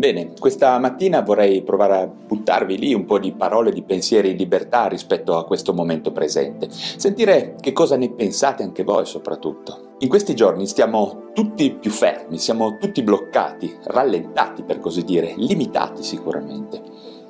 Bene, questa mattina vorrei provare a buttarvi lì un po' di parole, di pensieri in libertà rispetto a questo momento presente. Sentire che cosa ne pensate anche voi soprattutto. In questi giorni stiamo tutti più fermi, siamo tutti bloccati, rallentati per così dire, limitati sicuramente.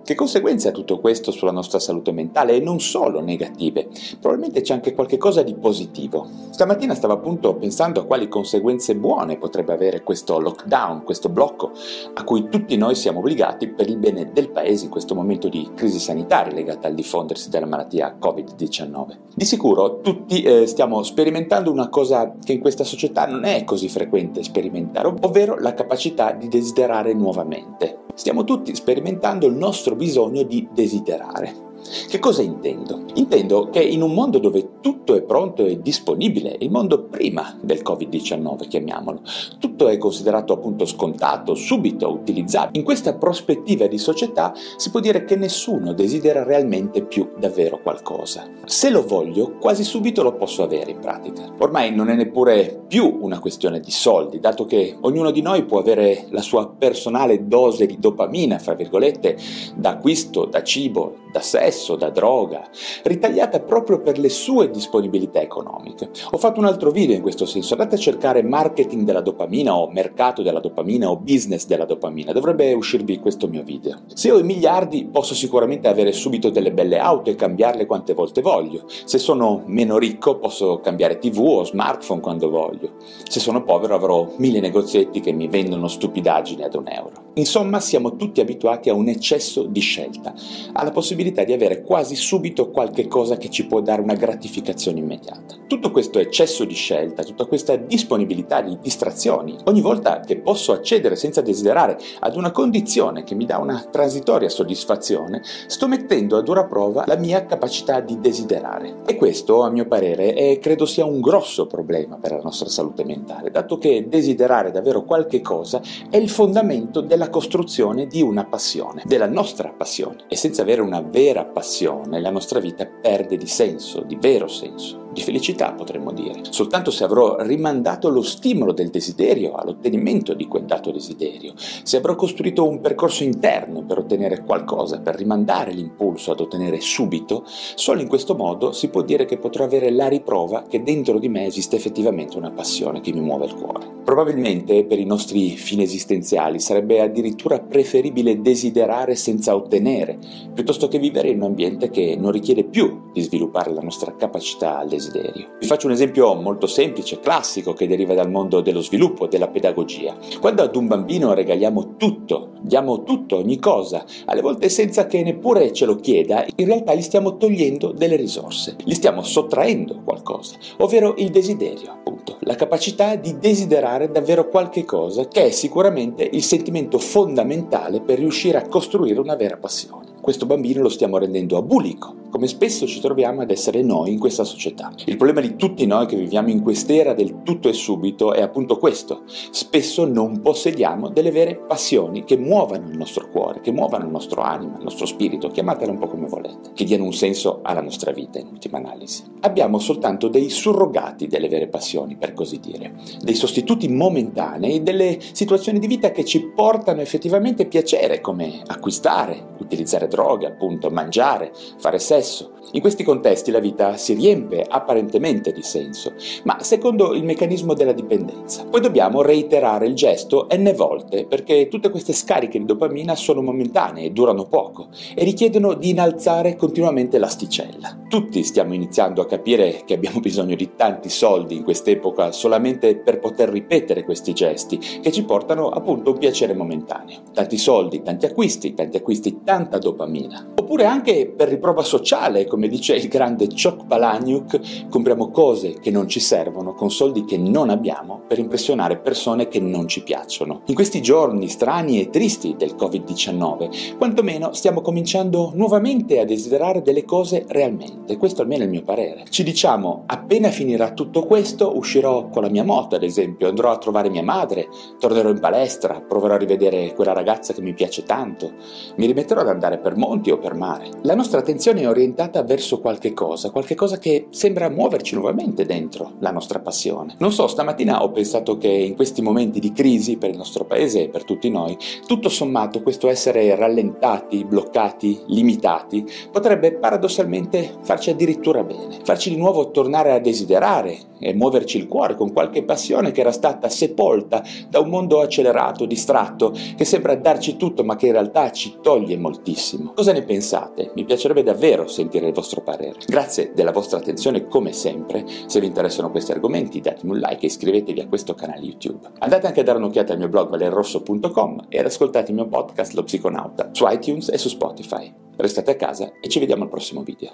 Che conseguenze ha tutto questo sulla nostra salute mentale e non solo negative? Probabilmente c'è anche qualche cosa di positivo. Stamattina stavo appunto pensando a quali conseguenze buone potrebbe avere questo lockdown, questo blocco a cui tutti noi siamo obbligati per il bene del paese in questo momento di crisi sanitaria legata al diffondersi della malattia Covid-19. Di sicuro tutti eh, stiamo sperimentando una cosa che in questa società non è così frequente sperimentare, ovvero la capacità di desiderare nuovamente. Stiamo tutti sperimentando il nostro bisogno di desiderare. Che cosa intendo? Intendo che in un mondo dove tutto è pronto e disponibile, il mondo prima del Covid-19, chiamiamolo, tutto è considerato appunto scontato, subito utilizzabile. In questa prospettiva di società si può dire che nessuno desidera realmente più davvero qualcosa. Se lo voglio, quasi subito lo posso avere in pratica. Ormai non è neppure più una questione di soldi, dato che ognuno di noi può avere la sua personale dose di dopamina, fra virgolette, da acquisto, da cibo, da sesso, da droga, ritagliata proprio per le sue disponibilità economiche. Ho fatto un altro video in questo senso, andate a cercare marketing della dopamina o mercato della dopamina o business della dopamina, dovrebbe uscirvi questo mio video. Se ho i miliardi posso sicuramente avere subito delle belle auto e cambiarle quante volte voglio, se sono meno ricco posso cambiare tv o smartphone quando voglio, se sono povero avrò mille negozietti che mi vendono stupidaggini ad un euro. Insomma siamo tutti abituati a un eccesso di scelta, alla possibilità di avere quasi subito qualche cosa che ci può dare una gratificazione immediata. Tutto questo eccesso di scelta, tutta questa disponibilità di distrazioni, ogni volta che posso accedere senza desiderare ad una condizione che mi dà una transitoria soddisfazione, sto mettendo a dura prova la mia capacità di desiderare. E questo, a mio parere, è, credo sia un grosso problema per la nostra salute mentale, dato che desiderare davvero qualche cosa è il fondamento della costruzione di una passione, della nostra passione. E senza avere una vera passione, la nostra vita perde di senso, di vero senso di felicità potremmo dire. Soltanto se avrò rimandato lo stimolo del desiderio all'ottenimento di quel dato desiderio, se avrò costruito un percorso interno per ottenere qualcosa, per rimandare l'impulso ad ottenere subito, solo in questo modo si può dire che potrò avere la riprova che dentro di me esiste effettivamente una passione che mi muove il cuore. Probabilmente per i nostri fini esistenziali sarebbe addirittura preferibile desiderare senza ottenere, piuttosto che vivere in un ambiente che non richiede più di sviluppare la nostra capacità al desiderio. Vi faccio un esempio molto semplice, classico, che deriva dal mondo dello sviluppo, della pedagogia. Quando ad un bambino regaliamo tutto, diamo tutto, ogni cosa, alle volte senza che neppure ce lo chieda, in realtà gli stiamo togliendo delle risorse, gli stiamo sottraendo qualcosa, ovvero il desiderio, appunto, la capacità di desiderare davvero qualche cosa che è sicuramente il sentimento fondamentale per riuscire a costruire una vera passione. Questo bambino lo stiamo rendendo abulico, come spesso ci troviamo ad essere noi in questa società. Il problema di tutti noi che viviamo in quest'era del tutto e subito è appunto questo. Spesso non possediamo delle vere passioni che muovano il nostro cuore, che muovano il nostro anima, il nostro spirito, chiamatela un po' come volete, che diano un senso alla nostra vita in ultima analisi. Abbiamo soltanto dei surrogati delle vere passioni, per così dire, dei sostituti momentanei delle situazioni di vita che ci portano effettivamente piacere, come acquistare, utilizzare droghe, appunto, mangiare, fare sesso. isso In questi contesti la vita si riempie apparentemente di senso, ma secondo il meccanismo della dipendenza. Poi dobbiamo reiterare il gesto n volte perché tutte queste scariche di dopamina sono momentanee, durano poco e richiedono di innalzare continuamente l'asticella. Tutti stiamo iniziando a capire che abbiamo bisogno di tanti soldi in quest'epoca solamente per poter ripetere questi gesti che ci portano appunto un piacere momentaneo. Tanti soldi, tanti acquisti, tanti acquisti, tanta dopamina. Oppure anche per riprova sociale come dice il grande Chok Palahniuk, compriamo cose che non ci servono con soldi che non abbiamo per impressionare persone che non ci piacciono. In questi giorni strani e tristi del Covid-19, quantomeno stiamo cominciando nuovamente a desiderare delle cose realmente, questo almeno è il mio parere. Ci diciamo, appena finirà tutto questo, uscirò con la mia moto, ad esempio, andrò a trovare mia madre, tornerò in palestra, proverò a rivedere quella ragazza che mi piace tanto, mi rimetterò ad andare per monti o per mare. La nostra attenzione è orientata verso qualche cosa, qualche cosa che sembra muoverci nuovamente dentro la nostra passione. Non so, stamattina ho pensato che in questi momenti di crisi per il nostro paese e per tutti noi, tutto sommato questo essere rallentati, bloccati, limitati, potrebbe paradossalmente farci addirittura bene, farci di nuovo tornare a desiderare e muoverci il cuore con qualche passione che era stata sepolta da un mondo accelerato, distratto, che sembra darci tutto ma che in realtà ci toglie moltissimo. Cosa ne pensate? Mi piacerebbe davvero sentire il vostro parere. Grazie della vostra attenzione come sempre. Se vi interessano questi argomenti datemi un like e iscrivetevi a questo canale YouTube. Andate anche a dare un'occhiata al mio blog valerrosso.com e ad ascoltare il mio podcast Lo Psiconauta su iTunes e su Spotify. Restate a casa e ci vediamo al prossimo video.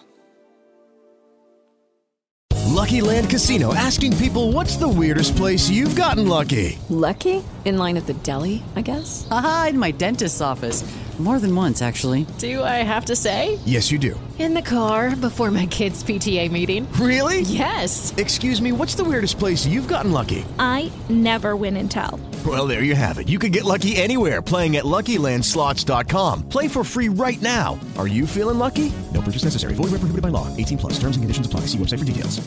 Lucky Land Casino asking people what's the weirdest place you've gotten lucky? Lucky? In line at the deli, I guess? Aha, in my dentist's office. More than once, actually. Do I have to say? Yes, you do. In the car before my kids' PTA meeting. Really? Yes. Excuse me, what's the weirdest place you've gotten lucky? I never win and tell. Well, there you have it. You can get lucky anywhere playing at LuckyLandSlots.com. Play for free right now. Are you feeling lucky? No purchase necessary. Void where prohibited by law. 18 plus. Terms and conditions apply. See website for details.